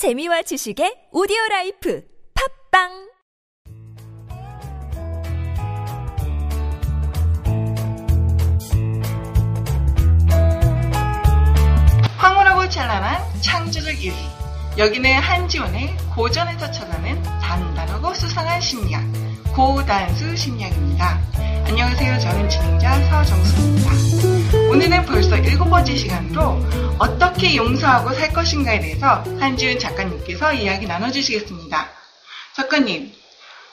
재미와 지식의 오디오 라이프 팟빵 황홀하고 찬란한 창조적 1위. 여기는 한지원의 고전에서 찾아낸 단단하고 수상한 심리학, 고단수 심리학입니다. 안녕하세요. 저는 진행자 서정수입니다. 오늘은 벌써 일곱 번째 시간으로 어떻게 용서하고 살 것인가에 대해서 한지은 작가님께서 이야기 나눠주시겠습니다. 작가님,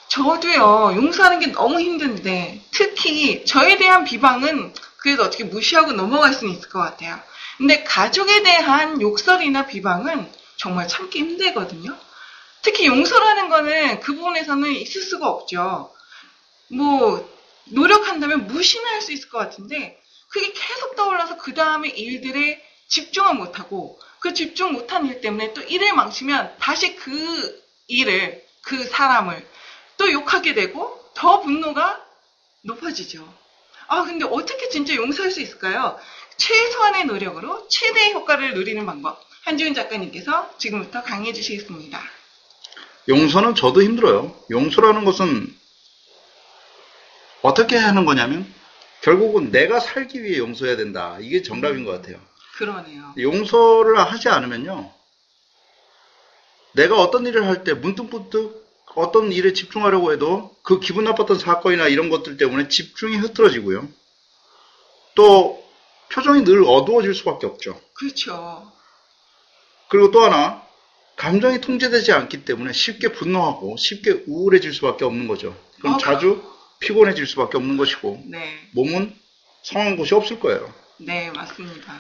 저도요, 용서하는 게 너무 힘든데, 특히 저에 대한 비방은 그래도 어떻게 무시하고 넘어갈 수는 있을 것 같아요. 근데 가족에 대한 욕설이나 비방은 정말 참기 힘들거든요. 특히 용서라는 거는 그 부분에서는 있을 수가 없죠. 뭐, 노력한다면 무시는 할수 있을 것 같은데, 그게 계속 떠올라서 그 다음에 일들에 집중을 못하고, 그 집중 못한 일 때문에 또 일을 망치면 다시 그 일을, 그 사람을 또 욕하게 되고, 더 분노가 높아지죠. 아, 근데 어떻게 진짜 용서할 수 있을까요? 최소한의 노력으로 최대의 효과를 누리는 방법. 한지훈 작가님께서 지금부터 강의해 주시겠습니다. 용서는 저도 힘들어요. 용서라는 것은 어떻게 하는 거냐면 결국은 내가 살기 위해 용서해야 된다. 이게 정답인 것 같아요. 그러네요. 용서를 하지 않으면요. 내가 어떤 일을 할 때 문득문득 어떤 일에 집중하려고 해도 그 기분 나빴던 사건이나 이런 것들 때문에 집중이 흐트러지고요. 또 표정이 늘 어두워질 수밖에 없죠. 그렇죠. 그리고 또 하나 감정이 통제되지 않기 때문에 쉽게 분노하고 쉽게 우울해질 수밖에 없는 거죠. 그럼 어, 자주 피곤해질 수밖에 없는 것이고 네. 몸은 성한 곳이 없을 거예요. 네, 맞습니다.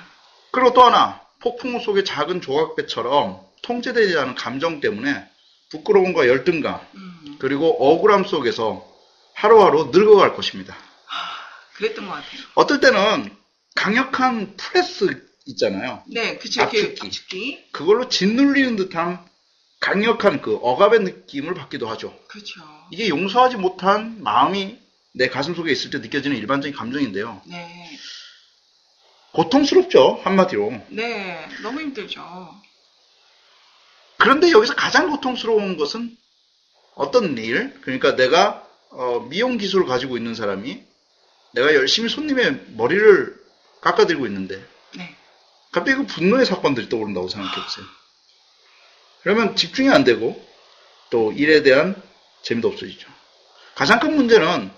그리고 또 하나 폭풍우 속의 작은 조각배처럼 통제되지 않은 감정 때문에 부끄러움과 열등감 음, 그리고 억울함 속에서 하루하루 늙어갈 것입니다. 그랬던 것 같아요. 어떨 때는 강력한 프레스 있잖아요. 네, 그쵸. 압축기. 압축기. 그걸로 짓눌리는 듯한 강력한 그 억압의 느낌을 받기도 하죠. 그렇죠. 이게 용서하지 못한 마음이 내 가슴 속에 있을 때 느껴지는 일반적인 감정인데요. 네. 고통스럽죠, 한마디로. 네, 너무 힘들죠. 그런데 여기서 가장 고통스러운 것은 어떤 일, 그러니까 내가 어, 미용 기술을 가지고 있는 사람이 내가 열심히 손님의 머리를 깎아드리고 있는데 네. 갑자기 그 분노의 사건들이 떠오른다고 생각해 보세요. 그러면 집중이 안 되고 또 일에 대한 재미도 없어지죠. 가장 큰 문제는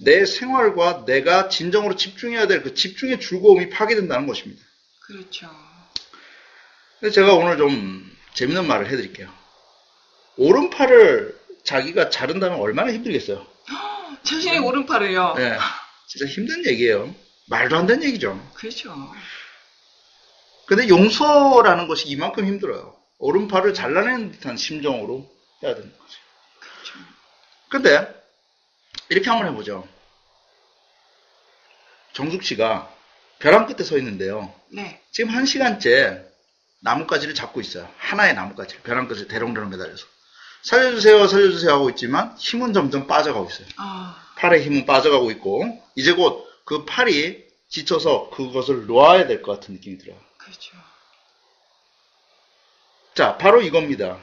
내 생활과 내가 진정으로 집중해야 될 그 집중의 즐거움이 파괴된다는 것입니다. 그렇죠. 근데 제가 오늘 좀 재밌는 말을 해드릴게요. 오른팔을 자기가 자른다면 얼마나 힘들겠어요. 자신의 오른팔을요. 네, 진짜 힘든 얘기예요. 말도 안 되는 얘기죠. 그렇죠. 근데 용서라는 것이 이만큼 힘들어요. 오른팔을 잘라내는 듯한 심정으로 해야 되는 거죠. 근데 이렇게 한번 해보죠. 정숙 씨가 벼랑 끝에 서 있는데요. 네. 지금 한 시간째 나뭇가지를 잡고 있어요. 하나의 나뭇가지를 벼랑 끝에 대롱대롱 매달려서 살려주세요, 살려주세요 하고 있지만 힘은 점점 빠져가고 있어요. 아, 팔의 힘은 빠져가고 있고 이제 곧 그 팔이 지쳐서 그것을 놓아야 될 것 같은 느낌이 들어요. 그렇죠. 자, 바로 이겁니다.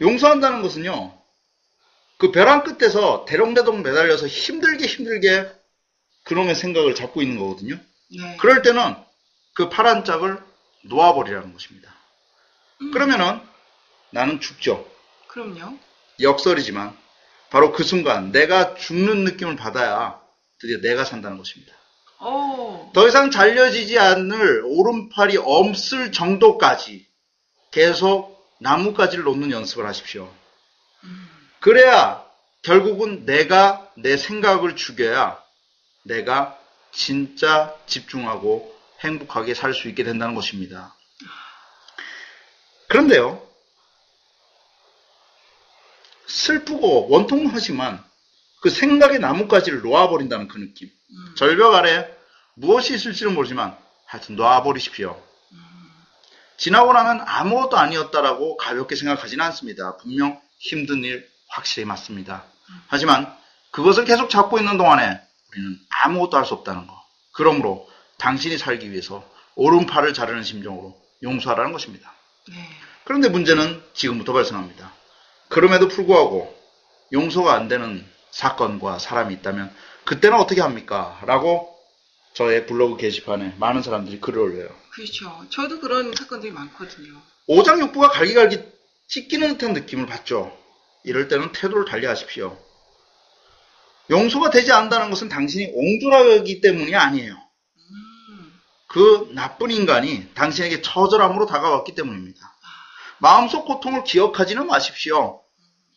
용서한다는 것은요, 그 벼랑 끝에서 대롱대롱 매달려서 힘들게 힘들게 그놈의 생각을 잡고 있는 거거든요. 네. 그럴 때는 그팔한 짝을 놓아버리라는 것입니다. 음, 그러면은 나는 죽죠. 그럼요. 역설이지만 바로 그 순간 내가 죽는 느낌을 받아야 드디어 내가 산다는 것입니다. 오, 더 이상 잘려지지 않을 오른팔이 없을 정도까지 계속 나뭇가지를 놓는 연습을 하십시오. 음, 그래야 결국은 내가 내 생각을 죽여야 내가 진짜 집중하고 행복하게 살 수 있게 된다는 것입니다. 그런데요, 슬프고 원통하지만 그 생각의 나뭇가지를 놓아버린다는 그 느낌. 음, 절벽 아래 무엇이 있을지는 모르지만 하여튼 놔버리십시오. 음, 지나고 나면 아무것도 아니었다라고 가볍게 생각하지는 않습니다. 분명 힘든 일 확실히 맞습니다. 하지만 그것을 계속 잡고 있는 동안에 우리는 아무것도 할 수 없다는 거. 그러므로 당신이 살기 위해서 오른팔을 자르는 심정으로 용서하라는 것입니다. 네. 그런데 문제는 지금부터 발생합니다. 그럼에도 불구하고 용서가 안 되는 사건과 사람이 있다면 그때는 어떻게 합니까? 라고 저의 블로그 게시판에 많은 사람들이 글을 올려요. 그렇죠. 저도 그런 사건들이 많거든요. 오장육부가 갈기갈기 찢기는 듯한 느낌을 받죠. 이럴 때는 태도를 달리하십시오. 용서가 되지 않는다는 것은 당신이 옹졸하기 때문이 아니에요. 음, 그 나쁜 인간이 당신에게 처절함으로 다가왔기 때문입니다. 마음속 고통을 기억하지는 마십시오.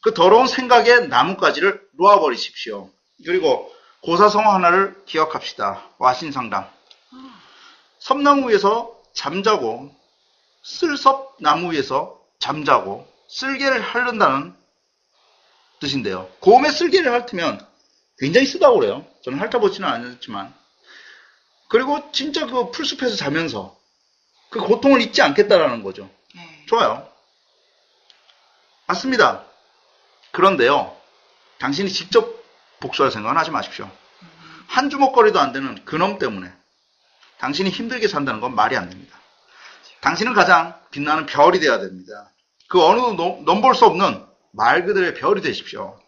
그 더러운 생각의 나뭇가지를 놓아버리십시오. 그리고 고사성 하나를 기억합시다. 와신상담. 섬나무 위에서 잠자고 쓸섭 나무 위에서 잠자고 쓸개를 핥는다는 뜻인데요. 곰에 쓸개를 핥으면 굉장히 쓰다고 그래요. 저는 핥아보지는 않았지만. 그리고 진짜 그 풀숲에서 자면서 그 고통을 잊지 않겠다라는 거죠. 네. 좋아요. 맞습니다. 그런데요, 당신이 직접 복수할 생각은 하지 마십시오. 한 주먹거리도 안 되는 그놈 때문에 당신이 힘들게 산다는 건 말이 안 됩니다. 당신은 가장 빛나는 별이 되어야 됩니다. 그 어느 넘볼 수 없는 말 그대로의 별이 되십시오.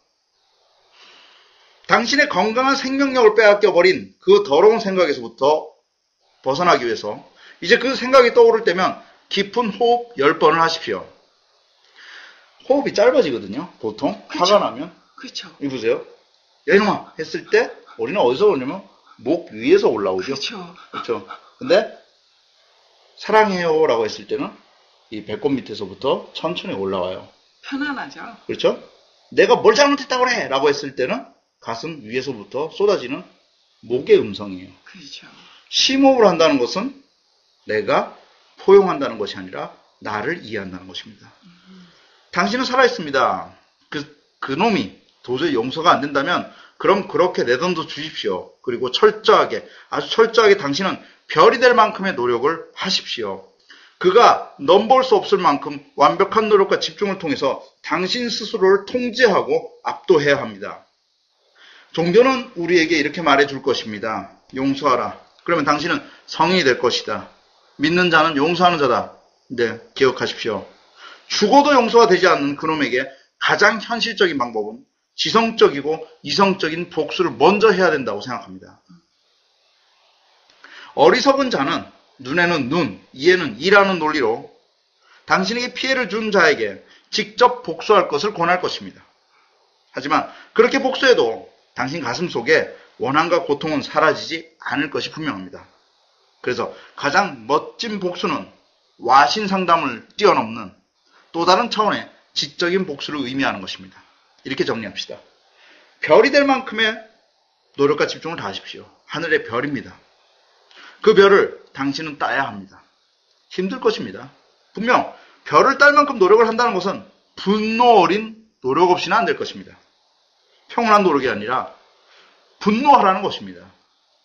당신의 건강한 생명력을 빼앗겨버린 그 더러운 생각에서부터 벗어나기 위해서 이제 그 생각이 떠오를 때면 깊은 호흡 10번을 하십시오. 호흡이 짧아지거든요. 보통 그쵸. 화가 나면 그렇죠. 이 보세요. 야 이놈아 했을 때 우리는 어디서 오냐면 목 위에서 올라오죠. 그렇죠. 그렇죠. 근데 사랑해요라고 했을 때는 이 배꼽 밑에서부터 천천히 올라와요. 편안하죠. 그렇죠? 내가 뭘 잘못했다고 그래! 라고 했을 때는 가슴 위에서부터 쏟아지는 목의 음성이에요. 그렇죠. 심호흡을 한다는 것은 내가 포용한다는 것이 아니라 나를 이해한다는 것입니다. 당신은 살아있습니다. 그, 그 놈이 도저히 용서가 안 된다면 그럼 그렇게 내던져 주십시오. 그리고 철저하게, 아주 철저하게 당신은 별이 될 만큼의 노력을 하십시오. 그가 넘볼 수 없을 만큼 완벽한 노력과 집중을 통해서 당신 스스로를 통제하고 압도해야 합니다. 종교는 우리에게 이렇게 말해 줄 것입니다. 용서하라. 그러면 당신은 성인이 될 것이다. 믿는 자는 용서하는 자다. 네, 기억하십시오. 죽어도 용서가 되지 않는 그놈에게 가장 현실적인 방법은 지성적이고 이성적인 복수를 먼저 해야 된다고 생각합니다. 어리석은 자는 눈에는 눈, 이에는 이라는 논리로 당신에게 피해를 준 자에게 직접 복수할 것을 권할 것입니다. 하지만 그렇게 복수해도 당신 가슴 속에 원한과 고통은 사라지지 않을 것이 분명합니다. 그래서 가장 멋진 복수는 와신 상담을 뛰어넘는 또 다른 차원의 지적인 복수를 의미하는 것입니다. 이렇게 정리합시다. 별이 될 만큼의 노력과 집중을 다하십시오. 하늘의 별입니다. 그 별을 당신은 따야 합니다. 힘들 것입니다. 분명 별을 딸 만큼 노력을 한다는 것은 분노 어린 노력 없이는 안 될 것입니다. 평온한 노력이 아니라 분노하라는 것입니다.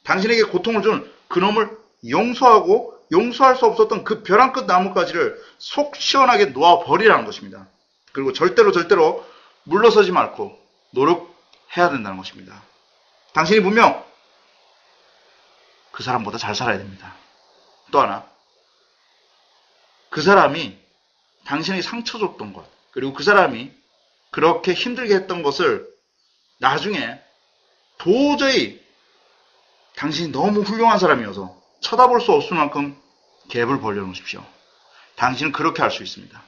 당신에게 고통을 준 그놈을 용서하고 용서할 수 없었던 그 벼랑 끝 나뭇가지를 속 시원하게 놓아버리라는 것입니다. 그리고 절대로 절대로 물러서지 말고 노력해야 된다는 것입니다. 당신이 분명 그 사람보다 잘 살아야 됩니다. 또 하나, 그 사람이 당신에게 상처 줬던 것, 그리고 그 사람이 그렇게 힘들게 했던 것을 나중에 도저히 당신이 너무 훌륭한 사람이어서 쳐다볼 수 없을 만큼 갭을 벌려놓으십시오. 당신은 그렇게 할 수 있습니다.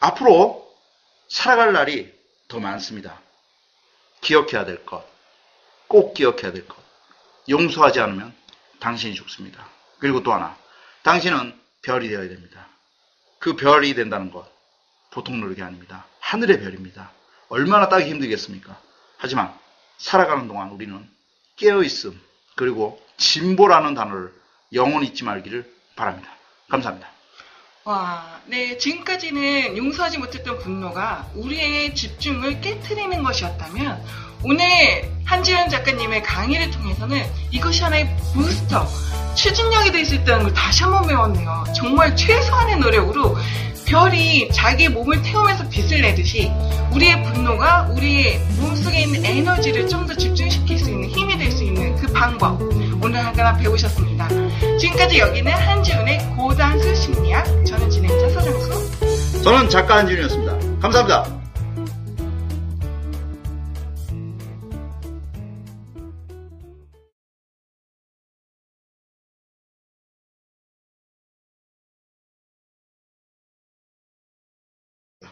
앞으로 살아갈 날이 더 많습니다. 기억해야 될 것, 꼭 기억해야 될 것. 용서하지 않으면 당신이 죽습니다. 그리고 또 하나, 당신은 별이 되어야 됩니다. 그 별이 된다는 것, 보통 노력이 아닙니다. 하늘의 별입니다. 얼마나 따기 힘들겠습니까? 하지만 살아가는 동안 우리는 깨어있음, 그리고 진보라는 단어를 영원히 잊지 말기를 바랍니다. 감사합니다. 와, 네, 지금까지는 용서하지 못했던 분노가 우리의 집중을 깨트리는 것이었다면 오늘 한지연 작가님의 강의를 통해서는 이것이 하나의 부스터, 추진력이 될 수 있다는 걸 다시 한번 배웠네요. 정말 최소한의 노력으로 별이 자기 몸을 태우면서 빛을 내듯이 우리의 분노가 우리의 몸속에 있는 에너지를 좀 더 집중시킬 수 있는 힘이 될 수 있는 그 방법 오늘 하나 배우셨습니다. 지금까지 여기는 한지훈의 고단수 심리학 저는 진행자 서정수 저는 작가 한지훈이었습니다. 감사합니다.